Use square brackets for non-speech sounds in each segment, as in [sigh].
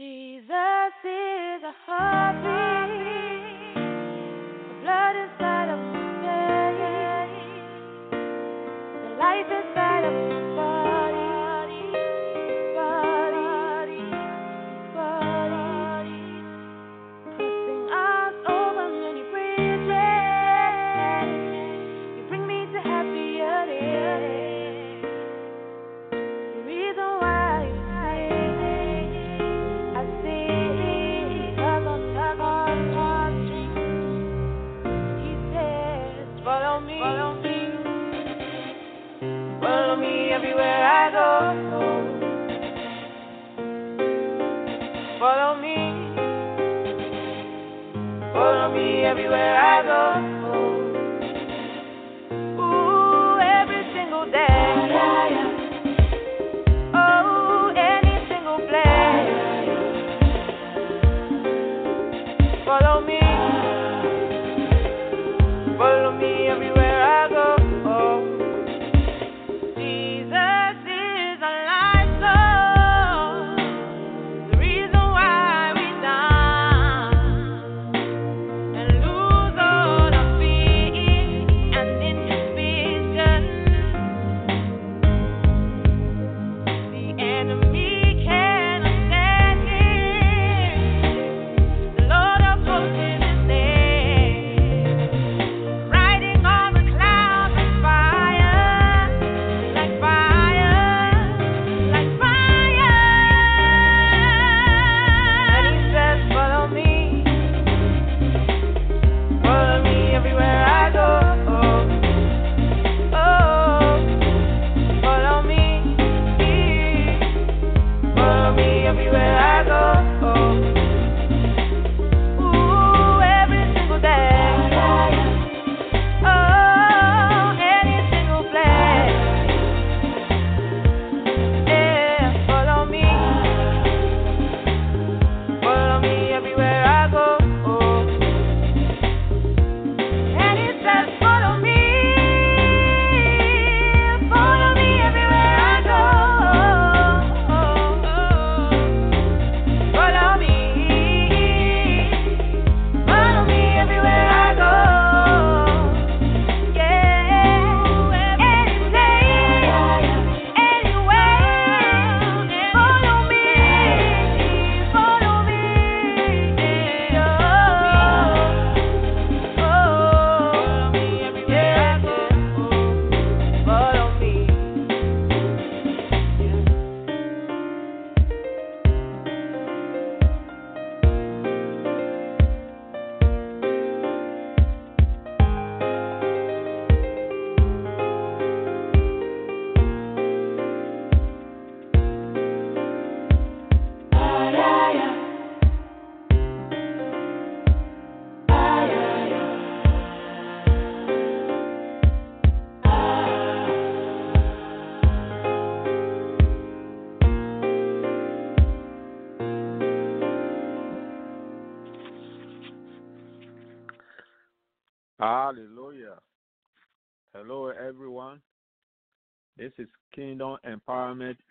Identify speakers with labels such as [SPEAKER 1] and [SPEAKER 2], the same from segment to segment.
[SPEAKER 1] Jesus is a heartbeat, the blood inside of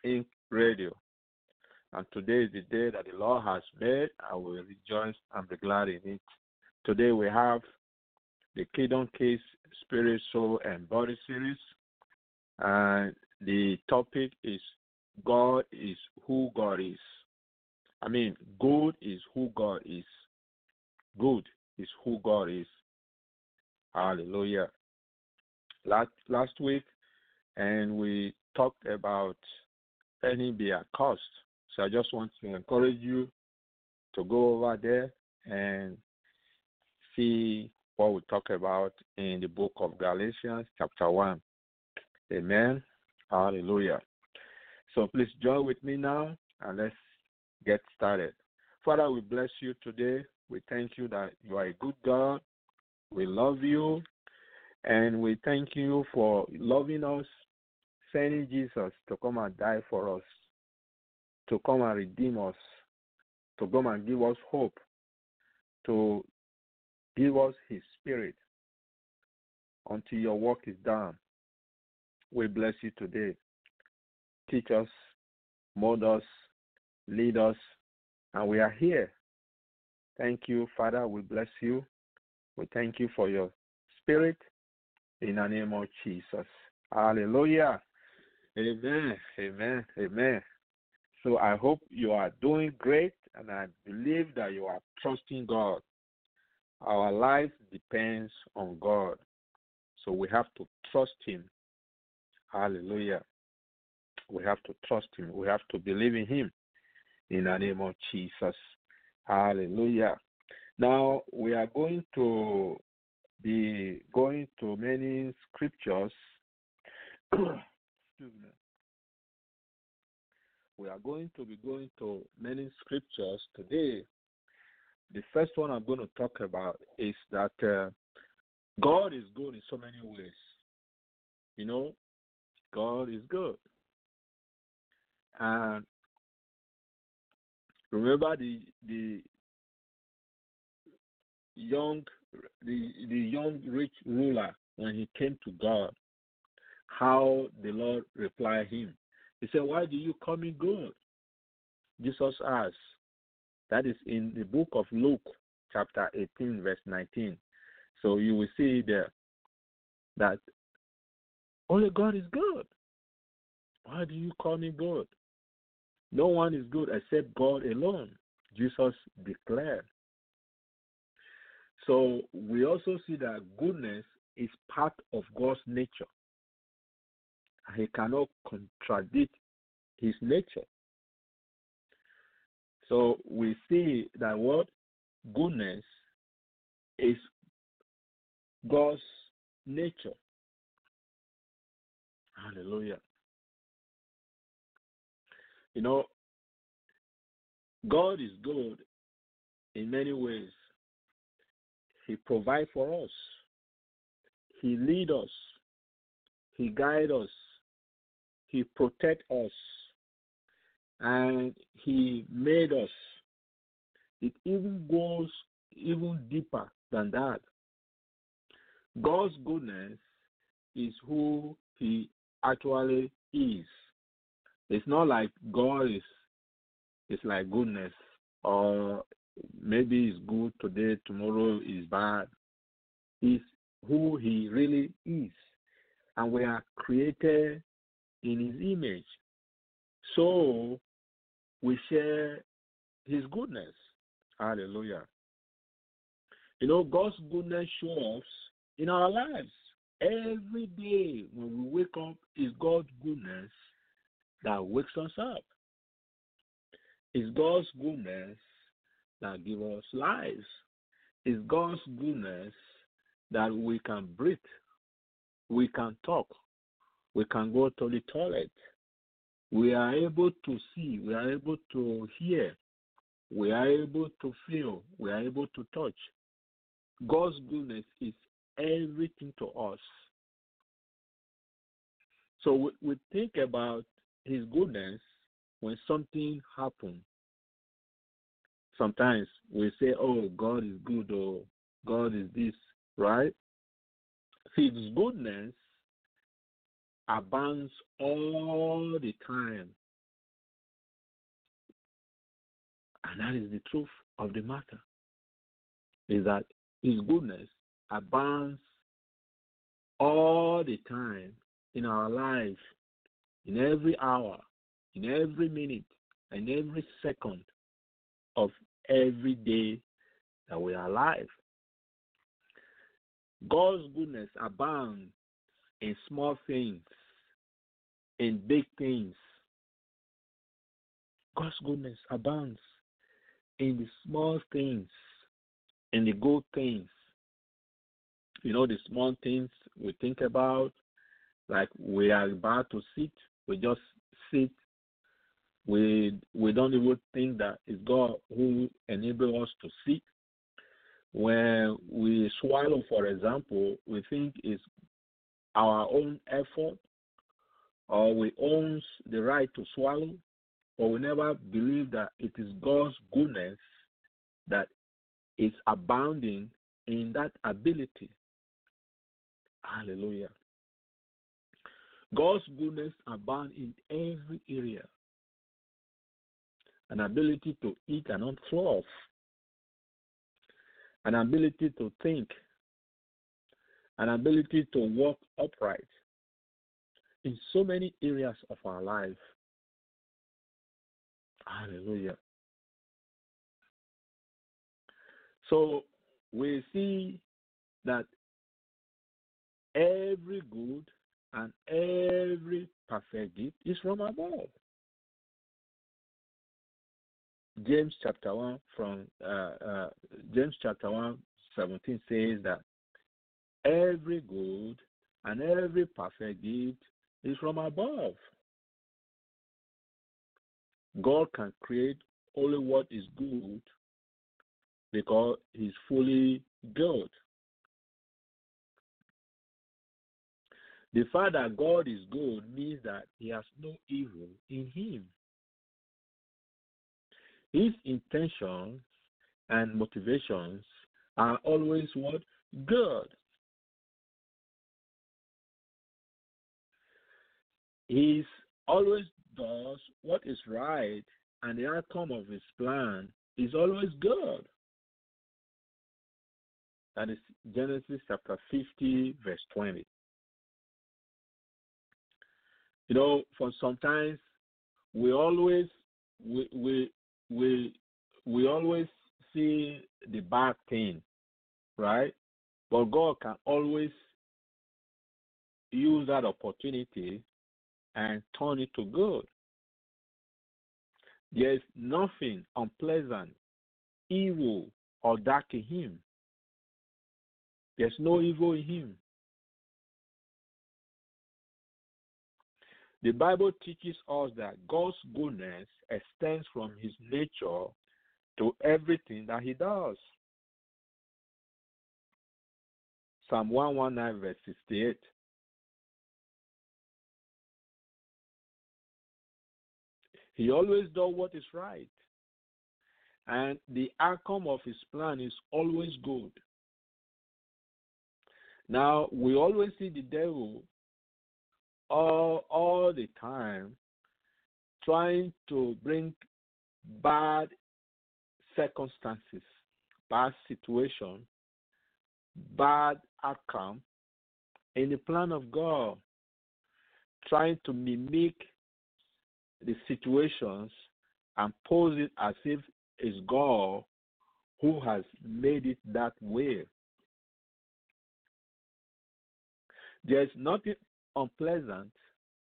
[SPEAKER 2] Inc. Radio. And today is the day that the Lord has made. I will rejoice and be glad in it. Today we have the Kingdom Keys Spirit, Soul, and Body series. And the topic is God is who God is. I mean, good is who God is. Good is who God is. Hallelujah. Last last week, and we talked about any be a cost. So I just want to encourage you to go over there and see what we talk about in the book of Galatians, chapter one. Amen. Hallelujah. So please join with me now and let's get started. Father, we bless you today. We thank you that you are a good God. We love you and we thank you for loving us, sending Jesus to come and die for us, to come and redeem us, to come and give us hope, to give us His Spirit until your work is done. We bless you today. Teach us, mold us, lead us, And we are here. Thank you, Father. We bless you. We thank you for your spirit in the name of Jesus. Hallelujah. Amen. Amen. Amen. So I hope you are doing great and I believe that you are trusting God. Our life depends on God. So we have to trust Him. Hallelujah. We have to trust Him. We have to believe in Him in the name of Jesus. Hallelujah. Now we are going to be going to many scriptures. [clears throat] We are going to be going to many scriptures today. The first one I'm going to talk about is that uh, God is good in so many ways. You know, God is good. And remember the the young the the young rich ruler when he came to God, how the Lord replied him. He said, Why do you call me good? Jesus asked. That is in the book of Luke, chapter 18, verse 19. So you will see there that only God is good. Why do you call me good? No one is good except God alone, Jesus declared. So we also see that goodness is part of God's nature. He cannot contradict his nature. So we see that what goodness is God's nature. Hallelujah. You know, God is good in many ways. He provides for us. He lead us. He guide us. He protect us. And he made us. It even goes even deeper than that. God's goodness is who he actually is. It's not like God is it's like goodness or maybe it's good today, tomorrow is bad. It's who he really is. And we are created in his image. So we share his goodness. Hallelujah. You know, God's goodness shows in our lives. Every day when we wake up is God's goodness that wakes us up. It's God's goodness that gives us lives. It's God's goodness that we can breathe, we can talk, we can go to the toilet, we are able to see, we are able to hear, we are able to feel, we are able to touch. God's goodness is everything to us. So we, we think about His goodness when something happens. Sometimes we say, "Oh, God is good," or "God is this," right? His goodness abounds all the time, and that is the truth of the matter. Is that His goodness abounds all the time in our life, in every hour, in every minute, and every second of every day that we are alive. God's goodness abounds in small things, in big things. God's goodness abounds in the small things, in the good things. You know, the small things we think about, like we are about to sit, we just sit. We we don't even think that it's God who enables us to sit. When we swallow, for example, we think it's our own effort, or we own the right to swallow, or we never believe that it is God's goodness that is abounding in that ability. Hallelujah. God's goodness abounds in every area. an ability to eat and not clothe, an ability to think, an ability to walk upright in so many areas of our life. Hallelujah. So we see that every good and every perfect gift is from above. James chapter 1 from uh, uh, James chapter 1 17 says that every good and every perfect gift is from above. God can create only what is good because he's fully good. The fact that God is good means that he has no evil in him. His intentions and motivations are always what? Good. He always does what is right, and the outcome of his plan is always good. That is Genesis chapter 50, verse 20. You know, for sometimes we always we we we we always see the bad thing, right? But God can always use that opportunity and turn it to good. There is nothing unpleasant, evil, or dark in Him. There's no evil in Him. The Bible teaches us that God's goodness extends from His nature to everything that He does. Psalm 119, verse 68. He always does what is right. And the outcome of his plan is always good. Now, we always see the devil all, all the time trying to bring bad circumstances, bad situation, bad outcome in the plan of God, trying to mimic the situations and pose it as if it's God who has made it that way. There's nothing unpleasant,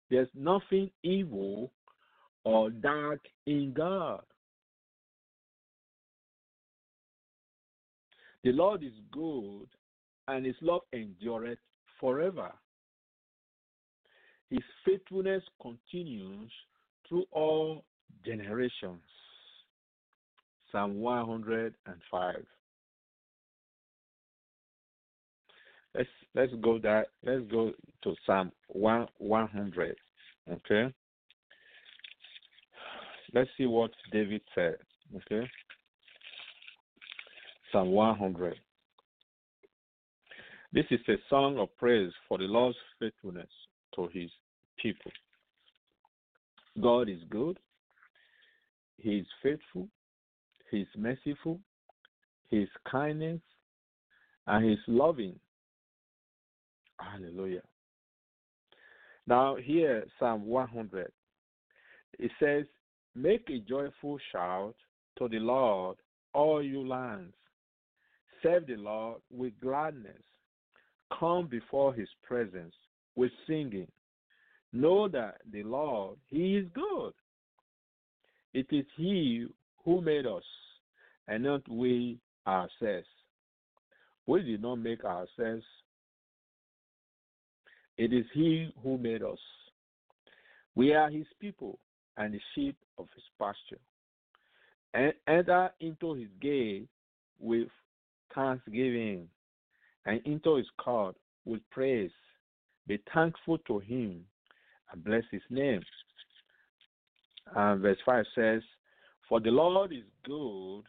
[SPEAKER 2] there's nothing evil or dark in God. The Lord is good and his love endureth forever. His faithfulness continues through all generations. Psalm 105. Let's let's go that let's go to Psalm 1 100. Okay. Let's see what David said. Okay. Psalm 100. This is a song of praise for the Lord's faithfulness to his people. God is good. He is faithful. He is merciful. He is kindness. And He is loving. Hallelujah. Now, here, Psalm 100, it says, Make a joyful shout to the Lord, all you lands. Serve the Lord with gladness. Come before his presence with singing. Know that the Lord, He is good. It is He who made us, and not we ourselves. We did not make ourselves. It is He who made us. We are His people and the sheep of His pasture. And enter into His gate with thanksgiving, and into His court with praise. Be thankful to Him and bless his name. And verse 5 says, For the Lord is good,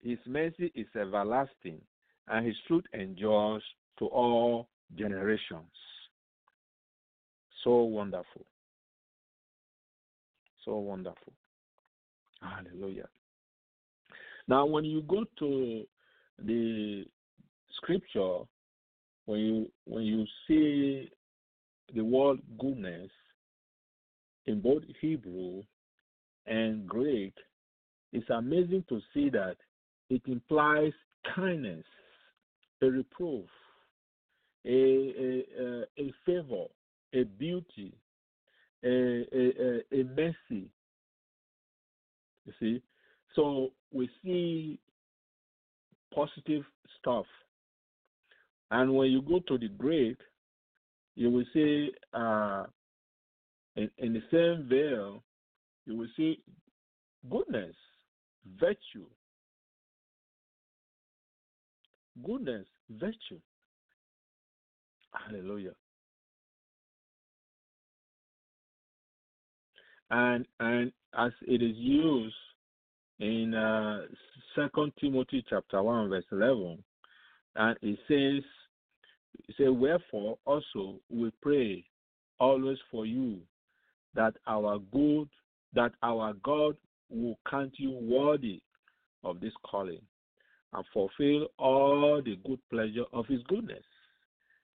[SPEAKER 2] his mercy is everlasting, and his truth endures to all generations. So wonderful. So wonderful. Hallelujah. Now, when you go to the scripture, when you when you see the word goodness in both Hebrew and Greek, it's amazing to see that it implies kindness, a reproof, a, a, a, a favor, a beauty, a, a, a, mercy. You see? So we see positive stuff. And when you go to the Greek, you will see uh, in, in the same veil, you will see goodness, virtue. Goodness, virtue. Hallelujah. And and as it is used in uh, Second Timothy chapter one verse eleven, and it says, it wherefore also we pray always for you that our good that our God will count you worthy of this calling and fulfill all the good pleasure of his goodness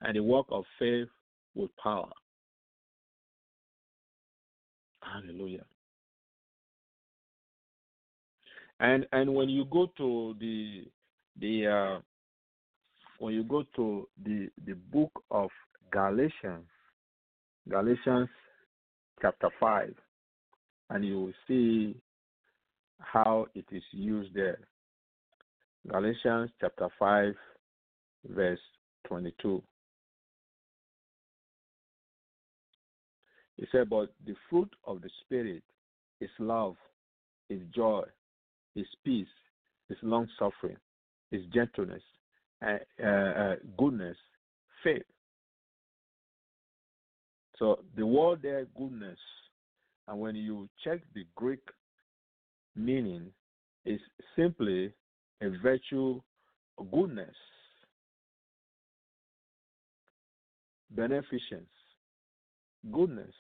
[SPEAKER 2] and the work of faith with power. Hallelujah. And and when you go to the the uh, when you go to the the book of Galatians, Galatians chapter five, and you will see how it is used there. Galatians chapter 5, verse 22. He said, But the fruit of the Spirit is love, is joy, is peace, is long suffering, is gentleness, uh, uh, goodness, faith. So the word there, goodness, and when you check the Greek meaning, is simply a virtue, goodness, beneficence, goodness.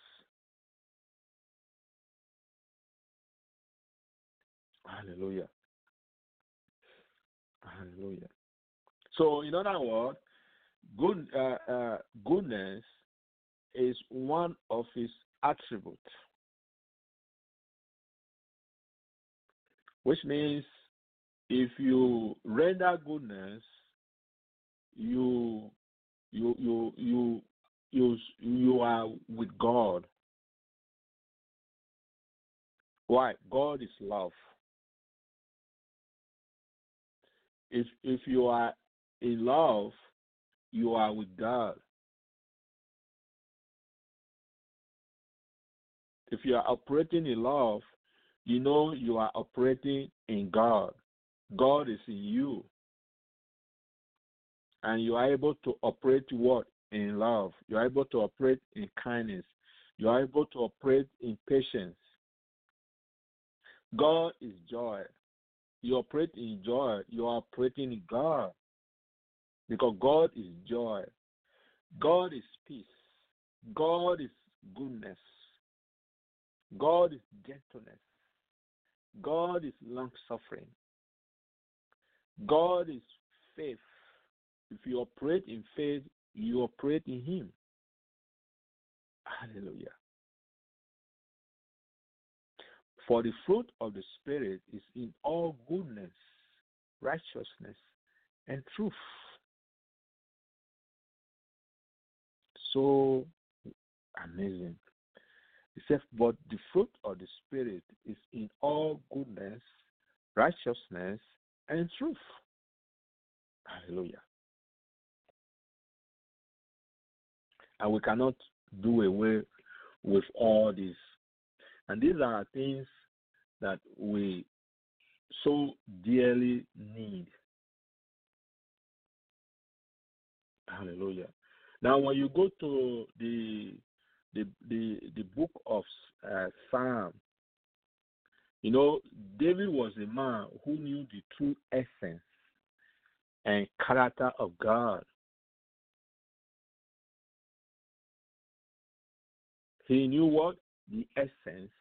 [SPEAKER 2] Hallelujah. Hallelujah. So, in other words, good, uh, uh, goodness is one of his attributes, which means if you render goodness, you you you you you you are with God. Why? God is love. If if you are in love, you are with God. If you are operating in love, you know you are operating in God. God is in you. And you are able to operate what? In love. You are able to operate in kindness. You are able to operate in patience. God is joy. You operate in joy. You are operating in God. Because God is joy. God is peace. God is goodness. God is gentleness. God is long suffering. God is faith. If you operate in faith, you operate in Him. Hallelujah. For the fruit of the Spirit is in all goodness, righteousness, and truth. So amazing. He says, but the fruit of the Spirit is in all goodness, righteousness, and truth. Hallelujah. And we cannot do away with all this. And these are things that we so dearly need. Hallelujah. Now, when you go to the the the, the book of uh, Psalm, you know, David was a man who knew the true essence and character of God. He knew what? The essence,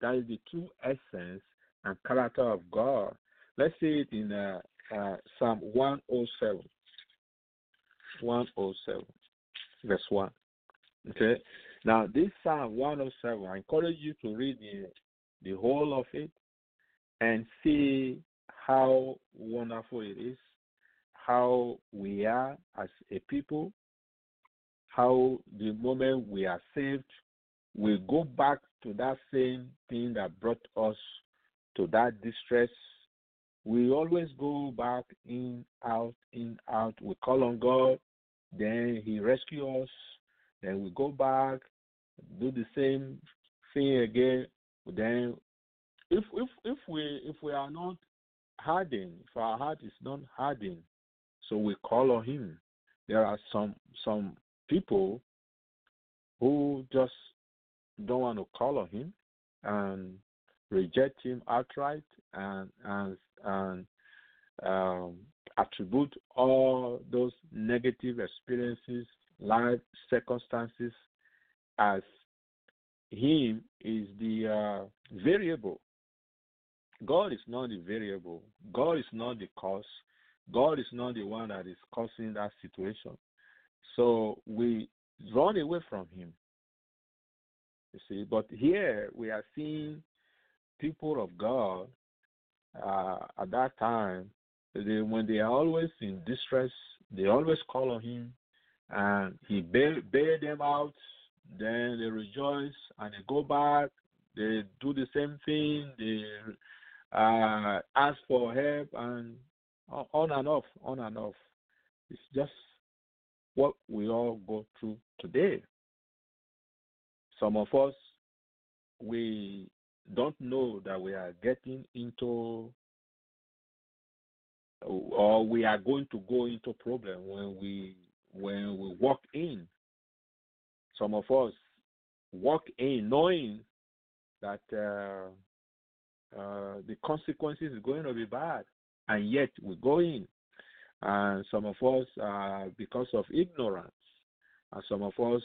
[SPEAKER 2] that is the true essence and character of God. Let's see it in uh, uh, Psalm 107. 107, verse 1. Okay? Now, this Psalm 107, I encourage you to read the, the whole of it and see how wonderful it is, how we are as a people, how the moment we are saved, we go back to that same thing that brought us to that distress. We always go back in, out, in, out. We call on God, then He rescues us, then we go back, do the same thing again. Then, if if if we if we are not hardened, if our heart is not hardened, so we call on Him. There are some some people who just don't want to call on Him and reject Him outright and and and um, attribute all those negative experiences, life circumstances, as Him is the uh, variable. God is not the variable. God is not the cause. God is not the one that is causing that situation. So we run away from Him. You see, but here we are seeing people of God uh, at that time, they, when they are always in distress, they always call on Him, and He bail, bail them out. Then they rejoice and they go back. They do the same thing. They uh, ask for help and on and off, on and off. It's just what we all go through today. Some of us, we don't know that we are getting into or we are going to go into problem when we when we walk in. Some of us walk in knowing that uh, uh, the consequences is going to be bad, and yet we go in. And some of us, uh, because of ignorance, and some of us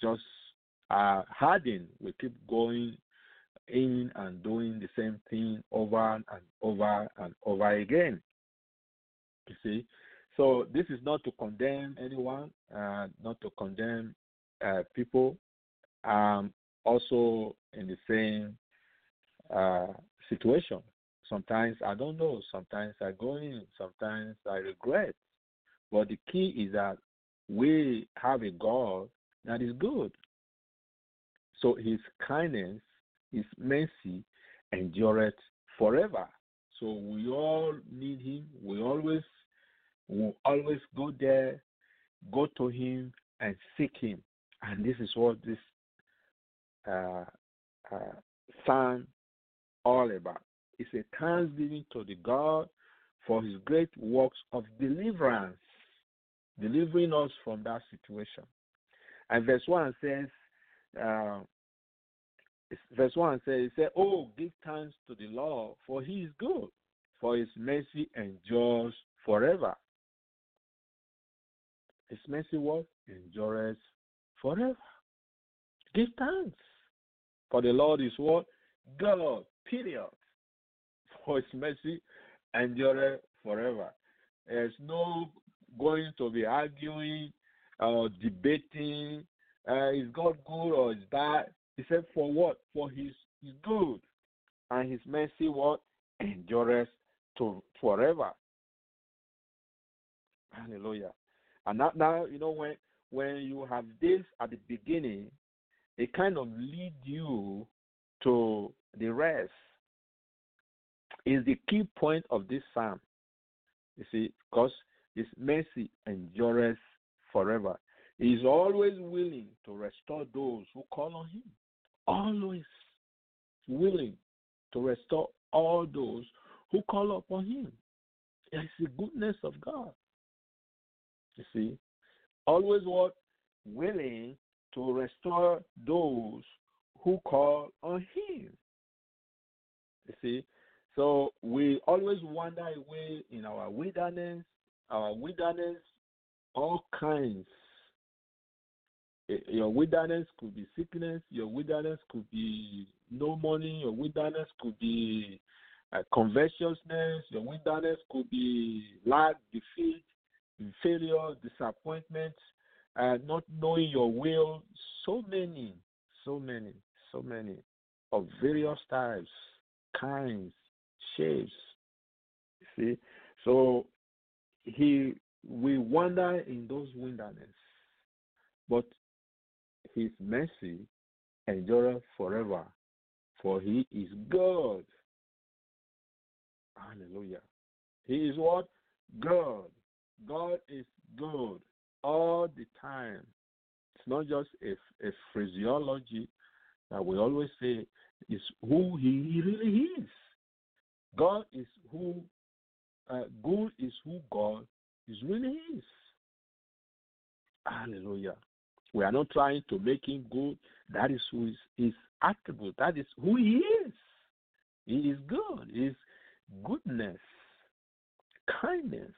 [SPEAKER 2] just are hardened. We keep going in and doing the same thing over and over and over again. You see, so this is not to condemn anyone, uh, not to condemn uh, people. Um, also in the same uh, situation. Sometimes I don't know. Sometimes I go in. Sometimes I regret. But the key is that we have a God that is good. So His kindness, His mercy endureth forever. So we all need Him. We always, we always go there, go to Him and seek Him. And this is what this uh, uh, psalm all about. It's a thanksgiving to the God for his great works of deliverance, delivering us from that situation. And verse 1 says, uh, verse 1 says, say, Oh, give thanks to the Lord, for he is good, for his mercy endures forever. His mercy what? Endures forever. Give thanks. For the Lord is what? God, period. [laughs] For his mercy endure forever. There's no going to be arguing or debating. Uh, is God good or is bad? He said, for what? For his, his good. And his mercy what? Endures to forever. Hallelujah. And now, you know, when when you have this at the beginning, it kind of lead you to the rest is the key point of this psalm. You see, because his mercy endures forever. He is always willing to restore those who call on him. Always willing to restore all those who call upon him. It's the goodness of God. You see, always what? Willing to restore those who call on him. You see, so we always wander away in our wilderness, our wilderness, all kinds. Your wilderness could be sickness, your wilderness could be no money, your wilderness could be uh, covetousness. Your wilderness could be lack, defeat, failure, disappointment, uh, not knowing your will. So many, so many, so many of various types, kinds, shapes. See, so he we wander in those wilderness, but his mercy endureth forever, for he is God. Hallelujah. He is what? God. God is good all the time. It's not just a, a phraseology that we always say, is who he really is. God is who, uh, good is who God is really is. Hallelujah. We are not trying to make him good. That is who is his attribute. That is who he is. He is good. He is goodness, kindness,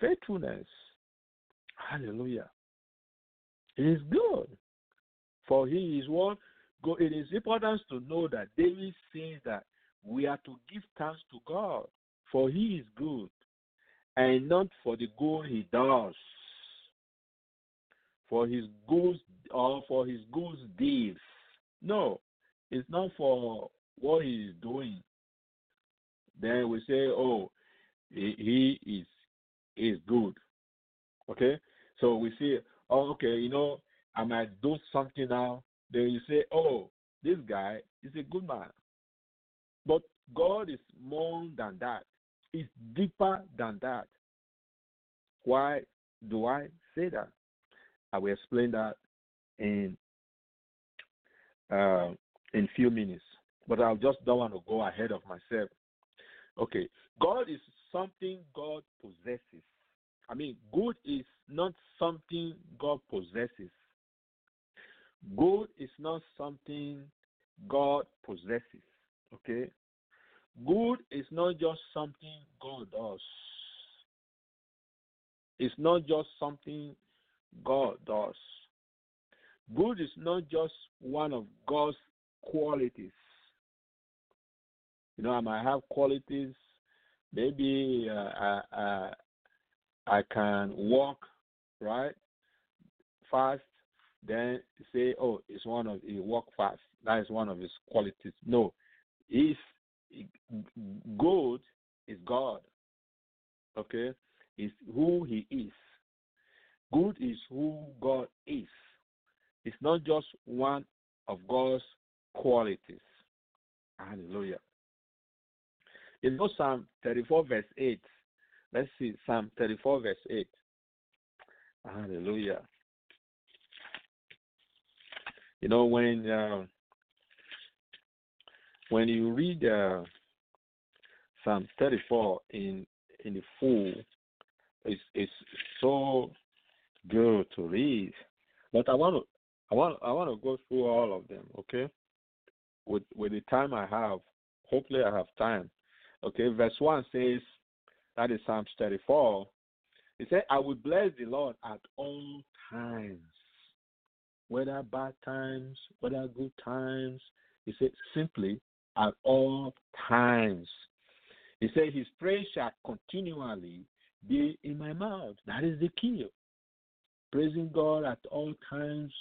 [SPEAKER 2] faithfulness. Hallelujah. It is good. For he is what? It is important to know that David says that we are to give thanks to God, for he is good, and not for the good he does, for his good or for his good deeds. No, it's not for what he is doing. Then we say, oh, he, he is is good. Okay, so we see, oh, okay, you know, I might do something now. Then you say, oh, this guy is a good man. But God is more than that. It's deeper than that. Why do I say that? I will explain that in uh, in few minutes. But I just don't want to go ahead of myself. Okay, God is something God possesses. I mean, good is not something God possesses. Good is not something God possesses. Okay? Good is not just something God does. It's not just something God does. Good is not just one of God's qualities. You know, I might have qualities. Maybe uh, I, I, I can walk right fast. Then say, oh, it's one of he walk fast. That is one of his qualities. No, if good is God. Okay, is who He is. Good is who God is. It's not just one of God's qualities. Hallelujah. In Psalm 34, verse 8, let's see, Psalm 34, verse 8. Hallelujah. You know, when uh, when you read uh, Psalm 34 in in the full, it's it's so good to read. But I want to I want I want to go through all of them, okay? With with the time I have, hopefully I have time. Okay, verse one says that is Psalm 34. He said, I will bless the Lord at all times. Whether bad times, whether good times. He said simply at all times. He said, His praise shall continually be in my mouth. That is the key. Praising God at all times,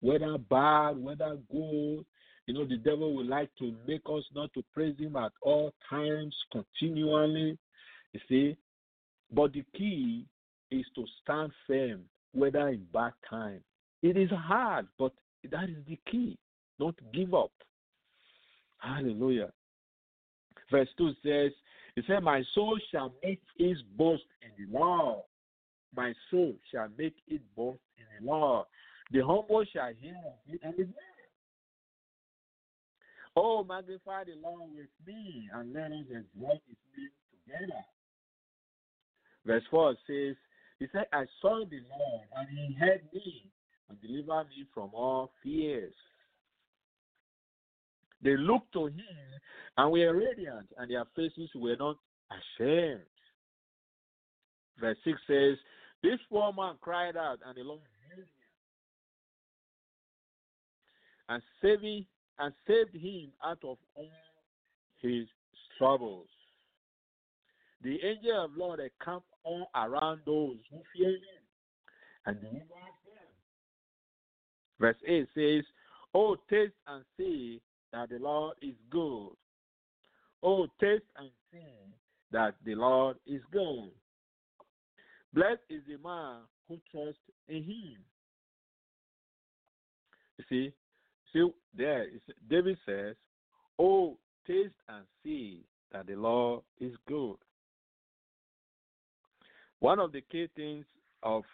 [SPEAKER 2] whether bad, whether good. You know, the devil would like to make us not to praise Him at all times, continually. You see? But the key is to stand firm, whether in bad time. It is hard, but that is the key. Don't give up. Hallelujah. Verse 2 says, He said, My soul shall make its boast in the Lord. My soul shall make its boast in the Lord. The humble shall hear of it and. Oh, magnify the Lord with me and let us exalt his name together. Verse 4 says, He said, I saw the Lord and he heard me and delivered me from all fears. They looked to him and were radiant, and their faces were not ashamed. Verse 6 says, This poor man cried out, and the Lord heard him and saving and saved him out of all his troubles. The angel of the Lord encamp all around those who fear him and them. Verse 8 says, Oh, taste and see that the Lord is good. Oh, taste and see that the Lord is good. Blessed is the man who trusts in him. You see, see there, David says, Oh, taste and see that the Lord is good. One of the key things of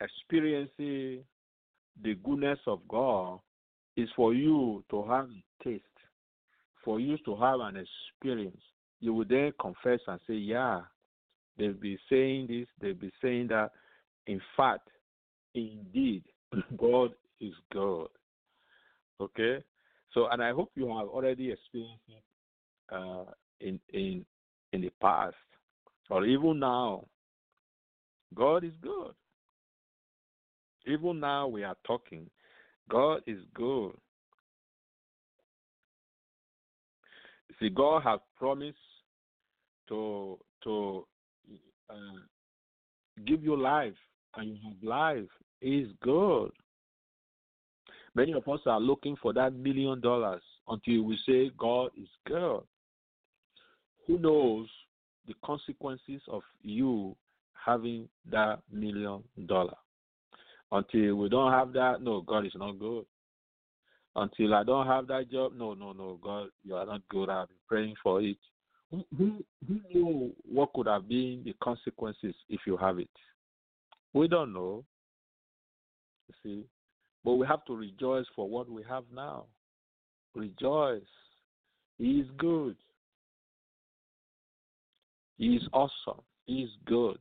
[SPEAKER 2] experiencing the goodness of God is for you to have taste, for you to have an experience. You will then confess and say, Yeah, they'll be saying this, they'll be saying that. In fact, indeed, [laughs] God is God. Okay? So, and I hope you have already experienced it uh, in, in, in the past or even now. God is good. Even now we are talking. God is good. See, God has promised to to uh, give you life, and you have life. Is good. Many of us are looking for that million dollars until we say God is good. Who knows the consequences of you having that million dollar? Until we don't have that, no, God is not good. Until I don't have that job, no, no, no, God, you are not good. I've been praying for it. Who, who, who know what could have been the consequences if you have it? We don't know. You see, but we have to rejoice for what we have now. Rejoice. He is good. He is awesome. He is good.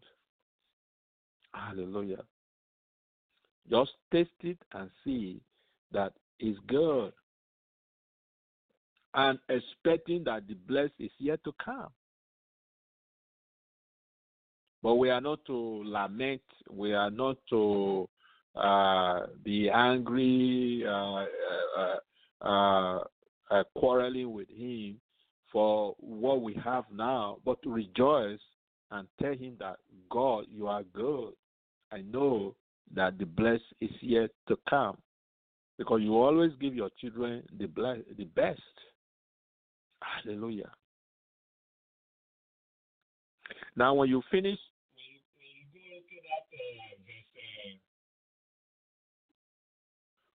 [SPEAKER 2] Hallelujah. Just taste it and see that it's good. And expecting that the blessing is yet to come. But we are not to lament. We are not to uh, be angry, uh, uh, uh, quarreling with him for what we have now, but to rejoice and tell him that God, you are good. I know that the bless is yet to come. Because you always give your children the bless, the best. Hallelujah. Now, when you finish,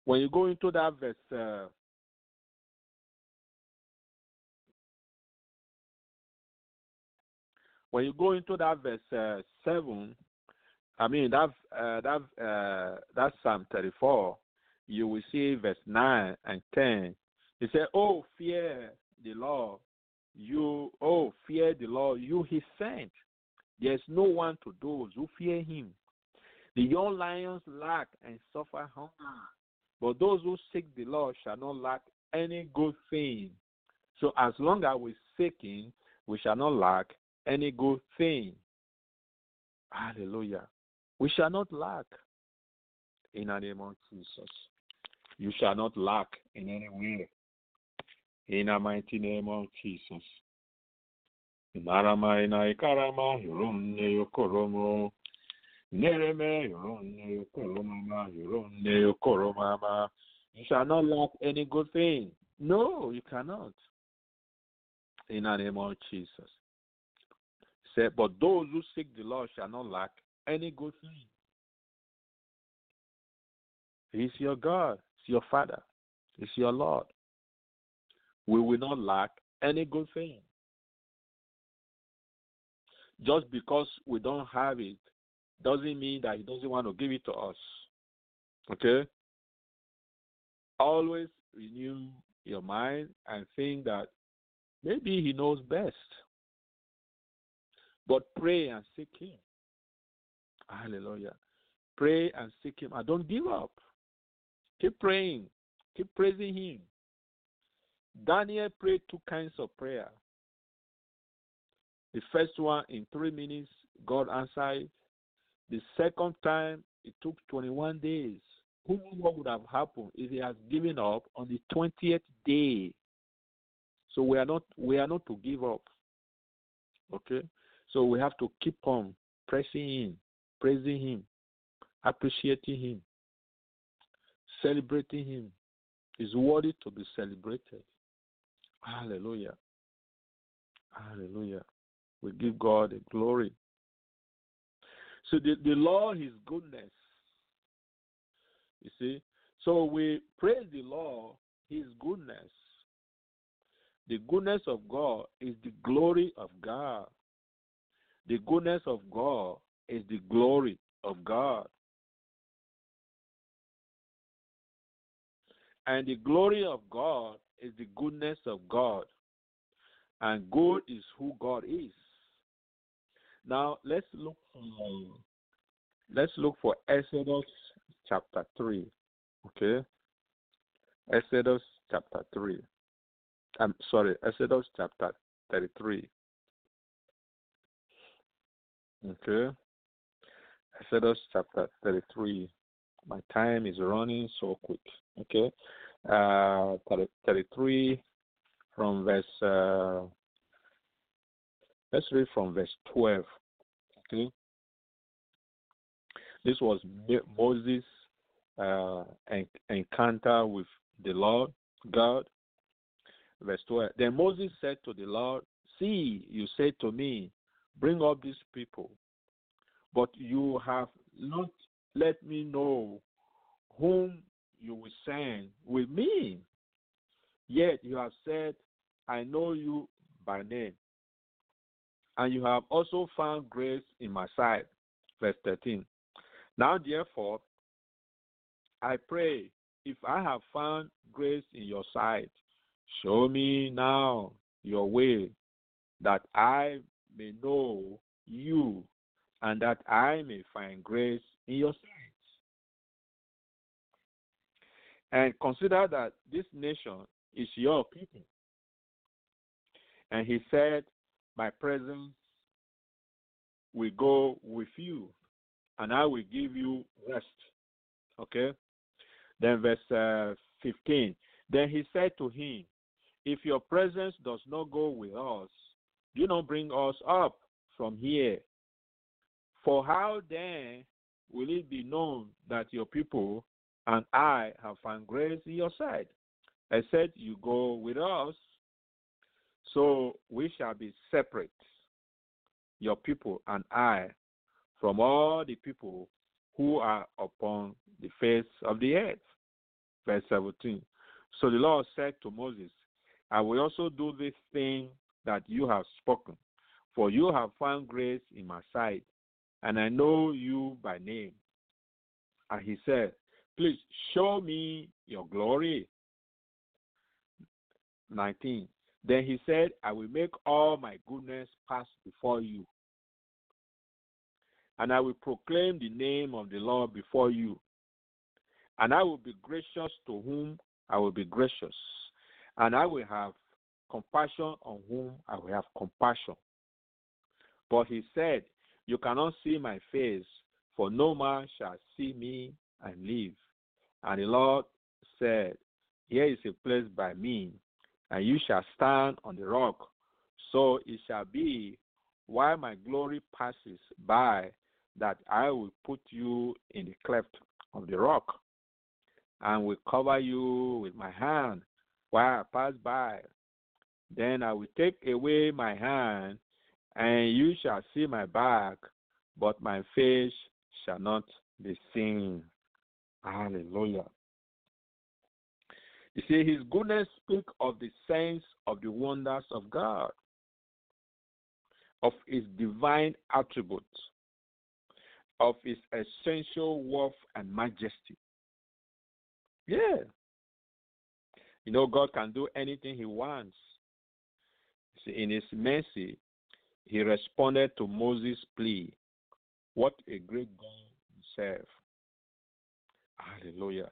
[SPEAKER 2] when you go into that verse, uh, when you go into that verse uh, seven, I mean that uh, that uh, that Psalm 34, you will see verse 9 and 10. He said, "Oh, fear the Lord, you oh fear the Lord, you His saint. There is no one to those who fear Him. The young lions lack and suffer hunger, but those who seek the Lord shall not lack any good thing. So as long as we seek Him, we shall not lack any good thing. Hallelujah. We shall not lack in the name of Jesus. You shall not lack in any way. In the mighty name of Jesus. Nereme yurunne yokoromama yurunne yokoromama. You shall not lack any good thing. No, you cannot. In the name of Jesus. Say, but those who seek the Lord shall not lack any good thing. He's your God, He's your Father, He's your Lord. We will not lack any good thing. Just because we don't have it doesn't mean that He doesn't want to give it to us. Okay? Always renew your mind and think that maybe He knows best. But pray and seek Him. Hallelujah. Pray and seek Him and don't give up. Keep praying. Keep praising Him. Daniel prayed two kinds of prayer. The first one in three minutes, God answered. The second time, it took 21 days. Who knows what would have happened if he has given up on the 20th day? So we are not we are not to give up. Okay? So we have to keep on pressing in, praising him, appreciating him, celebrating him. He's worthy to be celebrated. Hallelujah. Hallelujah. We give God the glory. So the, the Lord, His goodness. You see? So we praise the Lord, His goodness. The goodness of God is the glory of God. The goodness of God is the glory of God. And the glory of God is the goodness of God. And God is who God is. Now let's look for let's look for Exodus chapter three. Okay. Exodus chapter three. I'm sorry, Exodus chapter thirty-three. Okay. Exodus chapter 33. My time is running so quick. Okay. Uh, 33 from verse, uh, let's read from verse 12. Okay. This was Moses' uh, encounter with the Lord God. Verse 12. Then Moses said to the Lord, See, you said to me, Bring up these people, but you have not let me know whom you will send with me. Yet you have said, I know you by name. And you have also found grace in my sight. Verse 13. Now, therefore, I pray, if I have found grace in your sight, show me now your way, that I may know you and that I may find grace in your sight. And consider that this nation is your people. And he said, My presence will go with you, and I will give you rest. Okay? Then, verse uh, 15. Then he said to him, If your presence does not go with us, do not bring us up from here. For how then will it be known that your people and I have found grace in your sight? I said, you go with us, so we shall be separate, your people and I, from all the people who are upon the face of the earth. Verse 17. So the Lord said to Moses, I will also do this thing that you have spoken, for you have found grace in my sight, and I know you by name. And he said, Please show me your glory. 19. Then he said, I will make all my goodness pass before you, and I will proclaim the name of the Lord before you. And I will be gracious to whom I will be gracious, and I will have compassion on whom I will have compassion. But he said, You cannot see my face, for no man shall see me and live. And the Lord said, Here is a place by me, and you shall stand on the rock. So it shall be while my glory passes by that I will put you in the cleft of the rock and will cover you with my hand while I pass by. Then I will take away my hand, and you shall see my back, but my face shall not be seen. Hallelujah. You see, his goodness speak of the sense of the wonders of God, of his divine attributes, of his essential worth and majesty. Yeah. You know, God can do anything he wants. See, in his mercy, he responded to Moses' plea. What a great God we serve. Hallelujah.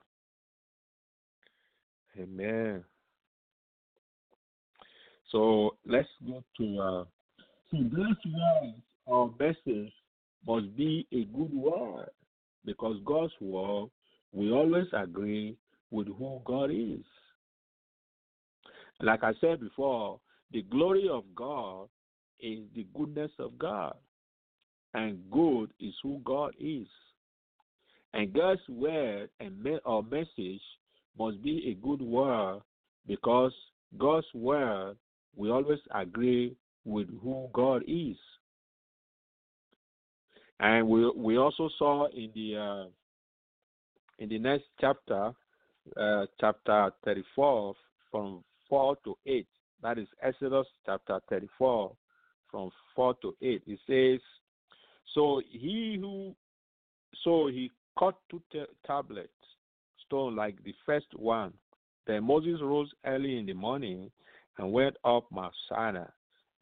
[SPEAKER 2] Amen. So let's go to uh, so this word or message must be a good word because God's word we always agree with who God is. Like I said before, the glory of God is the goodness of God, and good is who God is. And God's word and me- or message must be a good word because God's word we always agree with who God is. And we we also saw in the uh, in the next chapter, uh, chapter 34, from 4 to 8. That is Exodus chapter 34, from 4 to 8. It says, "So he who, so he cut two ta- tablets, stone like the first one. Then Moses rose early in the morning and went up Mount Sinai,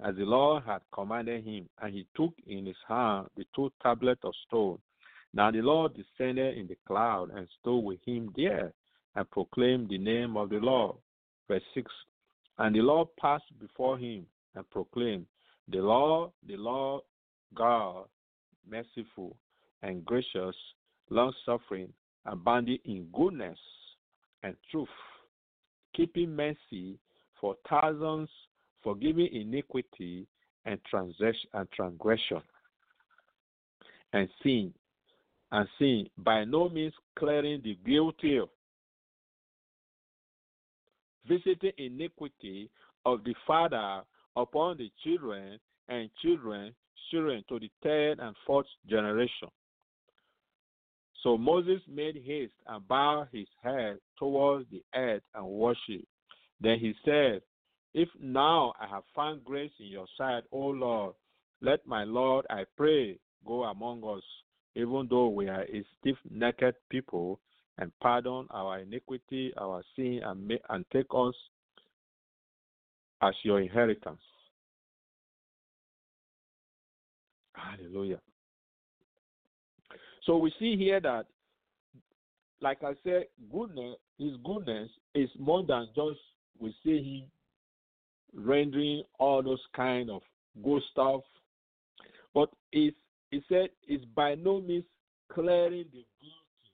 [SPEAKER 2] as the Lord had commanded him, and he took in his hand the two tablets of stone. Now the Lord descended in the cloud and stood with him there, and proclaimed the name of the Lord. Verse 6 And the Lord passed before him and proclaimed, The Lord, the Lord God, merciful and gracious, long suffering, abounding in goodness and truth, keeping mercy for thousands, forgiving iniquity and transgression and sin, and sin, by no means clearing the guilty, visiting iniquity of the father upon the children and children, children to the third and fourth generation. So Moses made haste and bowed his head towards the earth and worshiped. Then he said, If now I have found grace in your sight, O Lord, let my Lord, I pray, go among us, even though we are a stiff necked people, and pardon our iniquity, our sin, and, and take us as your inheritance. Hallelujah. So we see here that, like I said, goodness, His goodness is more than just we see Him rendering all those kind of good stuff, but it's, He said it's by no means clearing the guilty.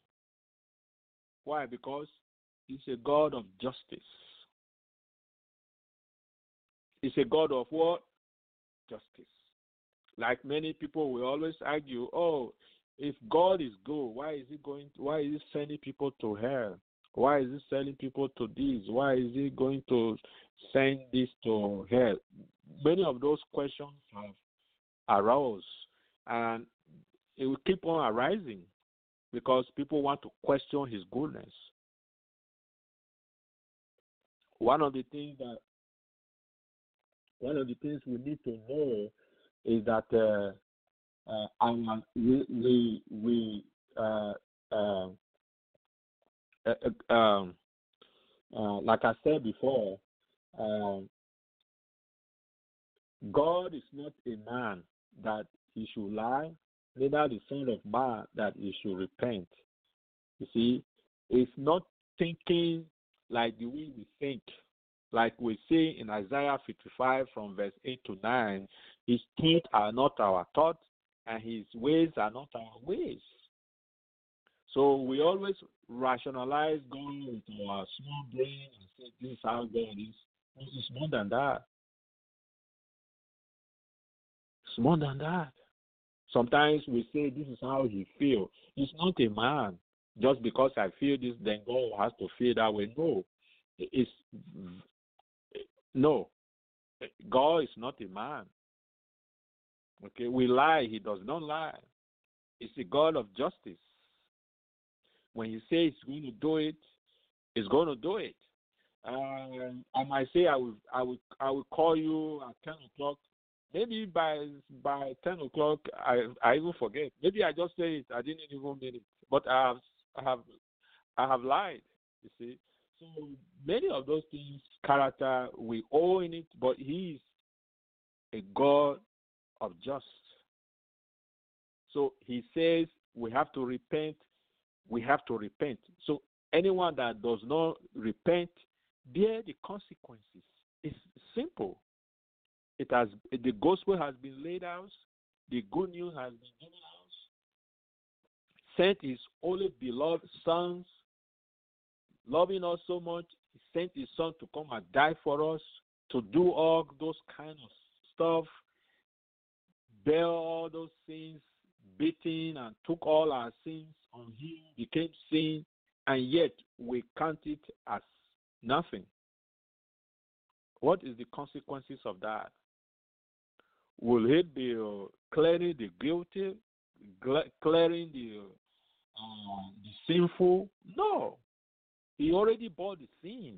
[SPEAKER 2] Why? Because He's a God of justice. He's a God of what? Justice. Like many people we always argue, oh, if God is good, why is he going to, why is he sending people to hell? Why is he sending people to this? Why is he going to send this to hell? Many of those questions have aroused and it will keep on arising because people want to question his goodness. One of the things that one of the things we need to know is that uh, uh, our we we we uh, uh, um, like I said before, um, God is not a man that he should lie, neither the son of man that he should repent. You see, it's not thinking like the way we think. Like we see in Isaiah 55 from verse 8 to 9, his thoughts are not our thoughts, and his ways are not our ways. So we always rationalize God with our small brain and say this is how God is. It's more than that. It's more than that. Sometimes we say this is how he feels. He's not a man. Just because I feel this, then God has to feel that way. No. It's no. God is not a man. Okay, we lie, he does not lie. It's a God of justice. When he says he's going to do it, he's going to do it. Um, I might say I will, I will, I will call you at ten o'clock. Maybe by by ten o'clock, I I even forget. Maybe I just say it. I didn't even mean it. But I have, I have, I have lied. You see. So many of those things, character, we owe in it. But he is a God of just. So he says we have to repent. We have to repent. So anyone that does not repent, bear the consequences. It's simple. It has the gospel has been laid out. The good news has been given out. Sent his only beloved sons, loving us so much, He sent His Son to come and die for us, to do all those kind of stuff, bear all those sins, beating and took all our sins on Him, became sin, and yet we count it as nothing. What is the consequences of that? Will it be uh, clearing the guilty, clearing the uh, the sinful? No, he already bore the sin.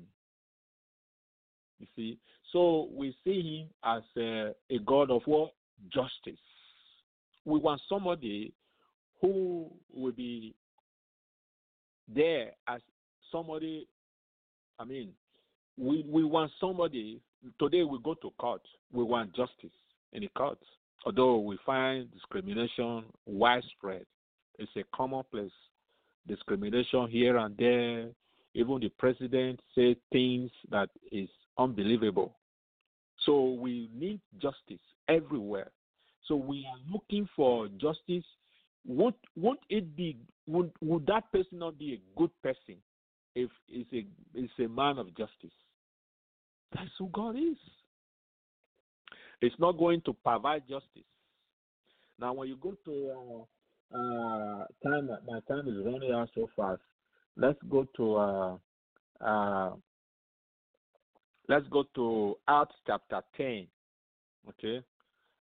[SPEAKER 2] You see, so we see him as a, a God of what justice. We want somebody who will be there as somebody. I mean, we we want somebody. Today we go to court. We want justice in the court. Although we find discrimination widespread, it's a commonplace discrimination here and there. Even the president says things that is unbelievable. So we need justice everywhere. So we are looking for justice. Would would it be would would that person not be a good person if it's a it's a man of justice? That's who God is. It's not going to provide justice. Now, when you go to uh, uh, time, my time is running out so fast. Let's go to uh, uh, let's go to Acts chapter ten. Okay,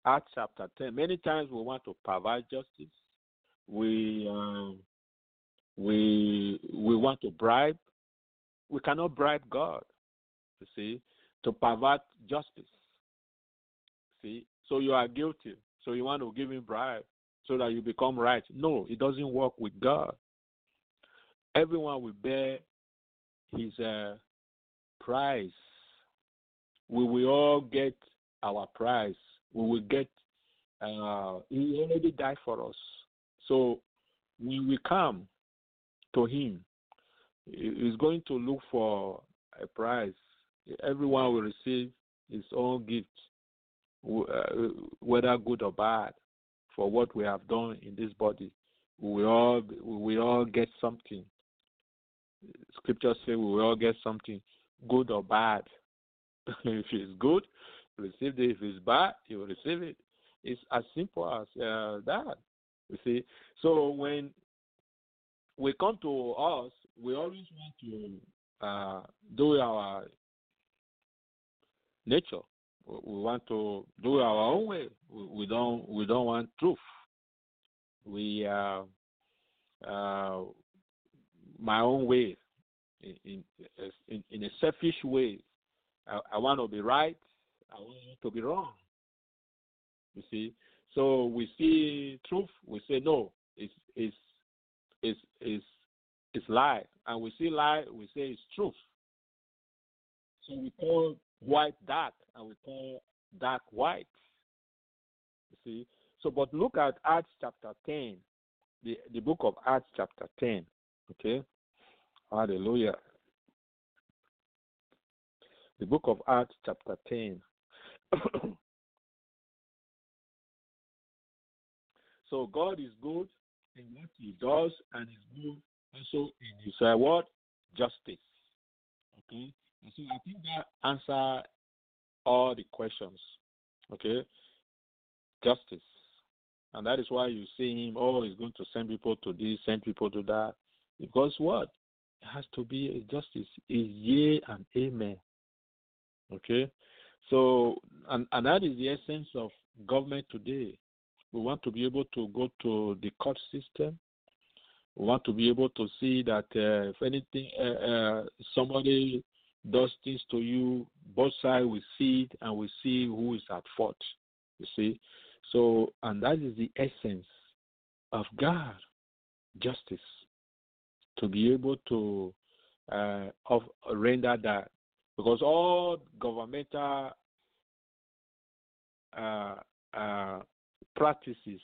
[SPEAKER 2] Acts chapter ten. Many times we want to provide justice. We um, we we want to bribe. We cannot bribe God. You see, to provide justice. See, so you are guilty. So you want to give him bribe so that you become right. No, it doesn't work with God. Everyone will bear his uh, price. We will all get our price. We will get. Uh, he already died for us. So when we come to him, he's going to look for a price. Everyone will receive his own gift uh, whether good or bad, for what we have done in this body. We all we all get something. Scripture say we will all get something, good or bad. [laughs] if it's good, receive it. If it's bad, you receive it. It's as simple as uh, that. You see. So when we come to us, we always want to uh, do our nature we want to do our own way. We don't we don't want truth. We uh, uh, my own way, in in, in a selfish way. I, I, want to be right. I want to be wrong. You see, so we see truth. We say no. It's it's it's it's it's lie, and we see lie. We say it's truth. So we call white dark and we call dark white. You see? So, but look at Acts chapter 10, the, the book of Acts chapter 10. Okay? Hallelujah. The book of Acts chapter 10. [clears throat] so, God is good in what He does, and is good also in His uh, word, justice. Okay? And so I think that answer all the questions. Okay? Justice. And that is why you see him, oh, he's going to send people to this, send people to that. Because what? It has to be a justice. Is yea and amen. Okay? So, and, and that is the essence of government today. We want to be able to go to the court system. We want to be able to see that uh, if anything, uh, uh, somebody does things to you, both sides will see it and we see who is at fault. You see? So, and that is the essence of God, justice, to be able to uh, of render that, because all governmental uh, uh, practices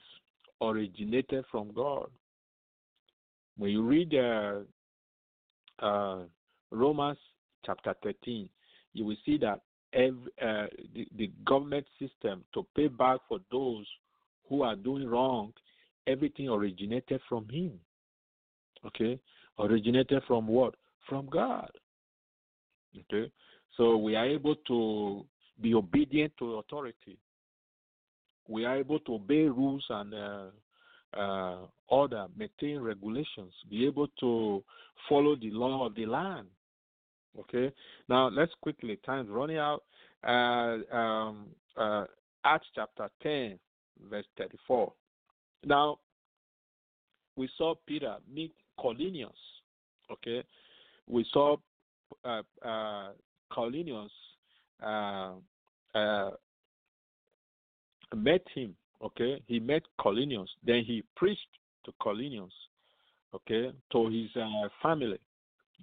[SPEAKER 2] originated from God. When you read uh, uh, Romans chapter 13, you will see that every, uh, the, the government system to pay back for those who are doing wrong, everything originated from Him. Okay? Originated from what? From God. Okay, so we are able to be obedient to authority. We are able to obey rules and uh, uh, order, maintain regulations, be able to follow the law of the land. Okay, now let's quickly, time's running out. Uh, um, uh, Acts chapter 10, verse 34. Now, we saw Peter meet Cornelius. Okay, we saw uh, uh, uh, uh, met him. Okay, he met Colinius. Then he preached to Colinius. Okay, to his uh, family.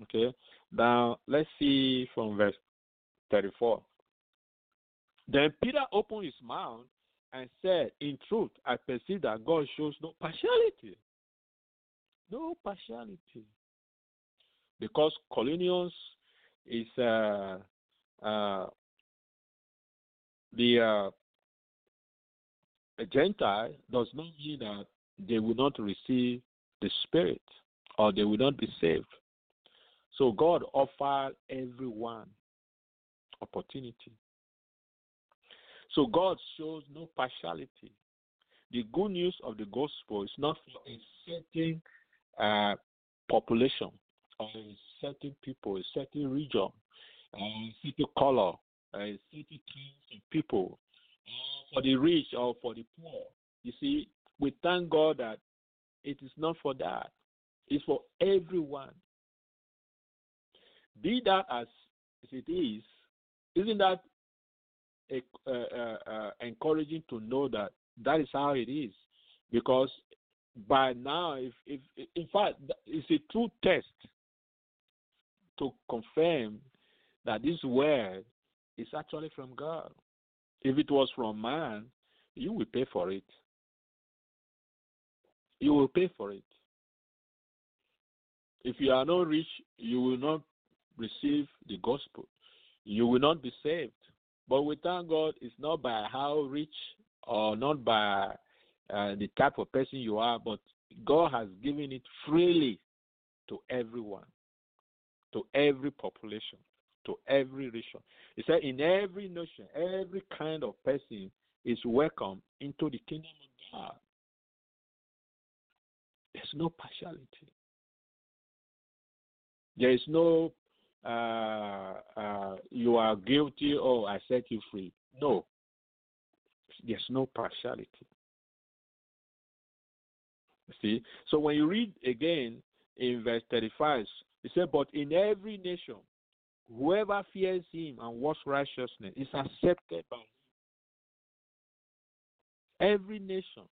[SPEAKER 2] Okay, now let's see from verse 34. Then Peter opened his mouth and said, In truth, I perceive that God shows no partiality. No partiality. Because Cornelius is uh, uh, the uh, Gentile does not mean that they will not receive the Spirit or they will not be saved. So God offered everyone opportunity. So God shows no partiality. The good news of the gospel is not for a certain uh, population a certain people, a certain region, a certain color, a certain kinds of people, for the rich or for the poor. You see, we thank God that it is not for that. It's for everyone. Be that as it is, isn't that uh, uh, uh, encouraging to know that that is how it is? Because by now, if, if in fact, it's a true test to confirm that this word is actually from God. If it was from man, you will pay for it. You will pay for it. If you are not rich, you will not receive the gospel. You will not be saved. But we thank God it's not by how rich or not by uh, the type of person you are, but God has given it freely to everyone, to every population, to every region. He said, in every nation, every kind of person is welcome into the kingdom of God. There's no partiality. There is no uh, uh, you are guilty or I set you free. No. There's no partiality. See? So when you read again in verse 35, it said, But in every nation, whoever fears him and works righteousness is accepted by him. Every nation.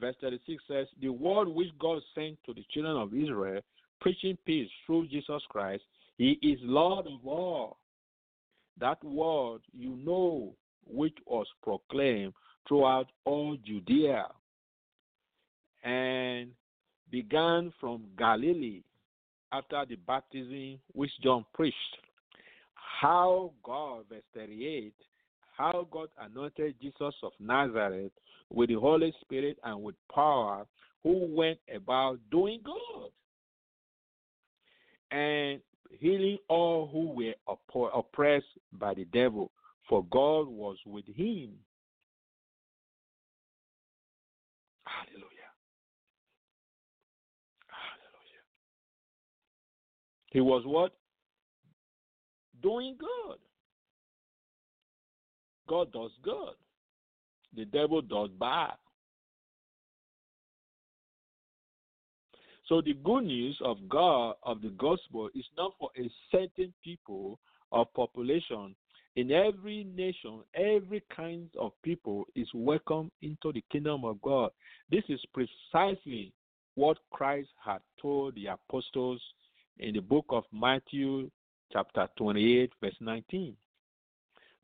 [SPEAKER 2] Verse 36 says, The word which God sent to the children of Israel, preaching peace through Jesus Christ, he is Lord of all. That word you know, which was proclaimed throughout all Judea and began from Galilee after the baptism which John preached. How God, verse 38, how God anointed Jesus of Nazareth with the Holy Spirit and with power, who went about doing good and healing all who were oppressed by the devil, for God was with him. Hallelujah. Hallelujah. He was what? Doing good. God does good. The devil does bad. So the good news of God of the gospel is not for a certain people or population. In every nation, every kind of people is welcome into the kingdom of God. This is precisely what Christ had told the apostles in the book of Matthew, chapter 28, verse 19.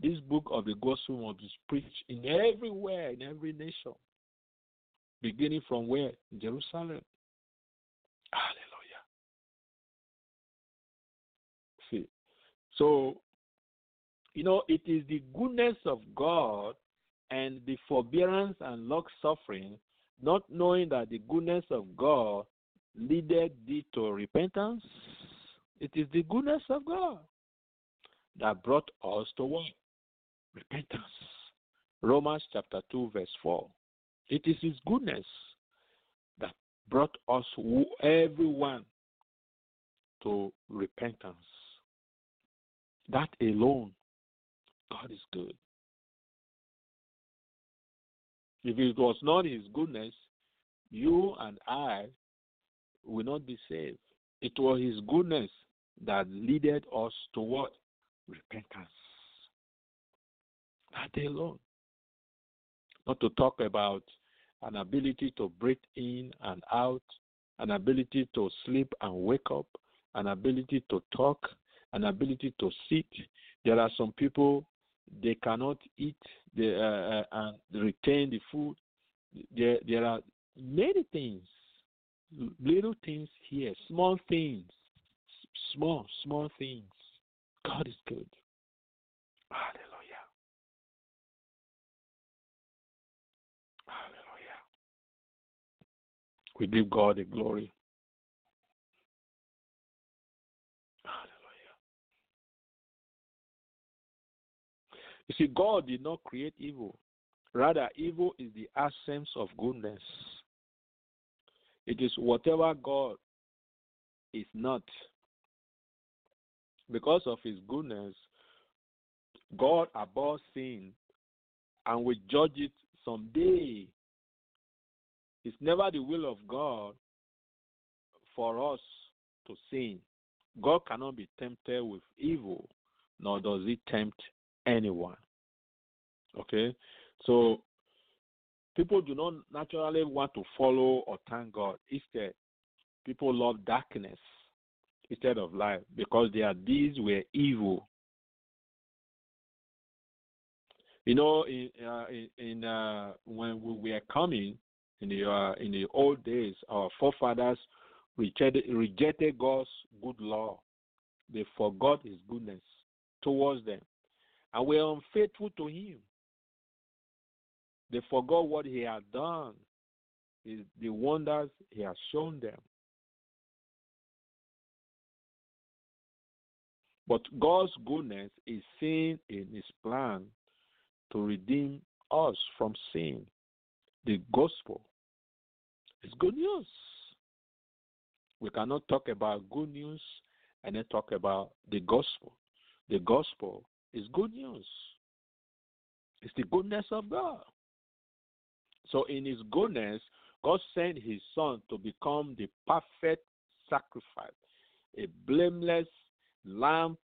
[SPEAKER 2] This book of the gospel must be preached in everywhere, in every nation, beginning from where? Jerusalem. Hallelujah. See, so, you know, it is the goodness of God and the forbearance and long suffering, not knowing that the goodness of God leaded thee to repentance. It is the goodness of God. that brought us to what? Repentance. Romans chapter 2, verse 4. It is His goodness that brought us, everyone, to repentance. That alone, God is good. If it was not His goodness, you and I will not be saved. It was His goodness that leaded us to what? Repentance. That alone. Not to talk about an ability to breathe in and out, an ability to sleep and wake up, an ability to talk, an ability to sit. There are some people they cannot eat they, uh, uh, and retain the food. There, there are many things, little things here, small things, small, small things. God is good. Hallelujah. Hallelujah. We give God the glory. Hallelujah. You see, God did not create evil. Rather, evil is the absence of goodness. It is whatever God is not. Because of his goodness, God abhors sin and will judge it someday. It's never the will of God for us to sin. God cannot be tempted with evil, nor does he tempt anyone. Okay? So people do not naturally want to follow or thank God. Instead, people love darkness instead of light because their deeds were evil. You know, in uh, in, uh, when we were coming in the uh, in the old days, our forefathers rejected rejected God's good law. They forgot His goodness towards them, and were unfaithful to Him. They forgot what He had done, the wonders He has shown them. But God's goodness is seen in His plan to redeem us from sin. The gospel is good news. We cannot talk about good news and then talk about the gospel. The gospel is good news. It's the goodness of God. So, in His goodness, God sent His Son to become the perfect sacrifice, a blameless lamp,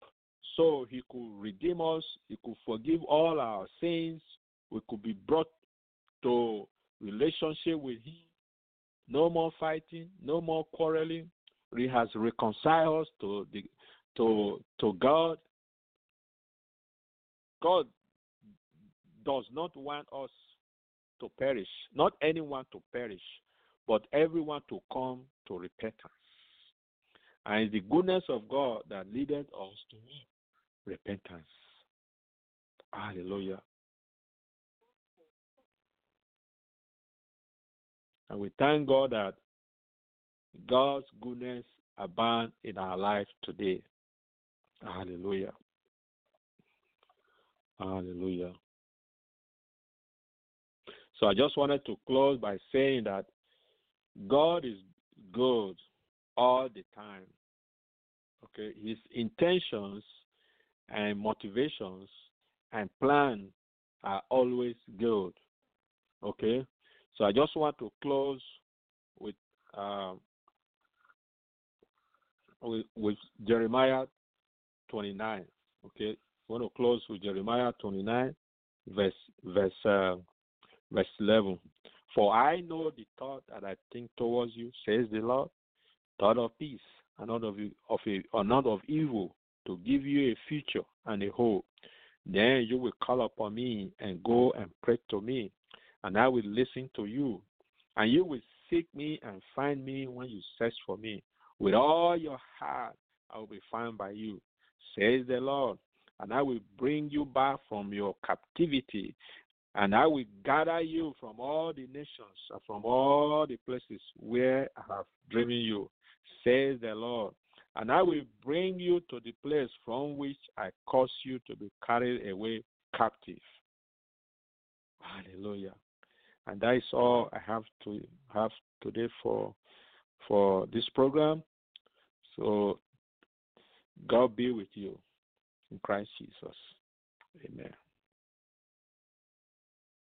[SPEAKER 2] so He could redeem us, He could forgive all our sins, we could be brought to relationship with Him. No more fighting, no more quarreling. He has reconciled us to the to to God. God does not want us to perish, not anyone to perish, but everyone to come to repentance. And it's the goodness of God that leadeth us to repentance. Hallelujah. And we thank God that God's goodness abound in our life today. Hallelujah. Hallelujah. So I just wanted to close by saying that God is good all the time. Okay, his intentions and motivations and plan are always good. Okay, so I just want to close with uh, with, with Jeremiah 29. Okay, I want to close with Jeremiah 29, verse verse uh, verse 11. For I know the thought that I think towards you, says the Lord, thought of peace and not of of a, or not of evil, to give you a future and a hope. Then you will call upon me and go and pray to me, and I will listen to you. And you will seek me and find me when you search for me. With all your heart, I will be found by you, says the Lord. And I will bring you back from your captivity, and I will gather you from all the nations and from all the places where I have driven you, says the Lord. and I will bring you to the place from which I caused you to be carried away captive. Hallelujah. And that is all I have to have today for for this program. So God be with you in Christ Jesus. Amen.